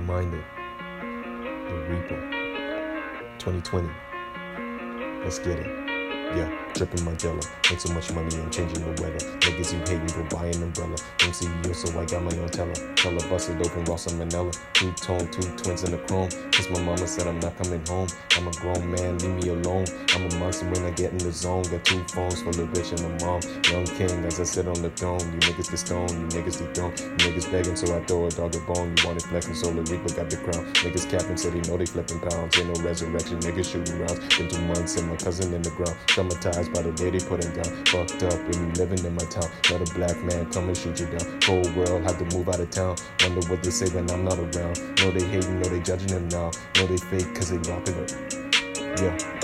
Minded, The Reaper, 2020. Let's get it. Yeah, dripping my jello. Make so much money, I'm changing the weather. Niggas you hating, go buy an umbrella. I'm so I got my own teller. Teller busted open, Ross and Manila. Two tone, two twins in the chrome. Cause my mama said I'm not coming home. I'm a grown man, leave me alone. I'm And when I get in the zone. Got two phones for the bitch and the mom. Young king as I sit on the throne. You niggas get stoned, you niggas get thrown. You niggas begging, so I throw a dog a bone. You want it flexing, so the Reaper got the crown. Niggas capping, said they know they flipping pounds. Ain't no resurrection, niggas shooting rounds. Been two months and my cousin in the ground. Traumatized by the way they put him down. Fucked up with me living in my town. Not a black man come and shoot you down. Whole world had to move out of town. Wonder what they say when I'm not around. Know they hating, know they judging them now. Know they fake cause they lock it. Yeah.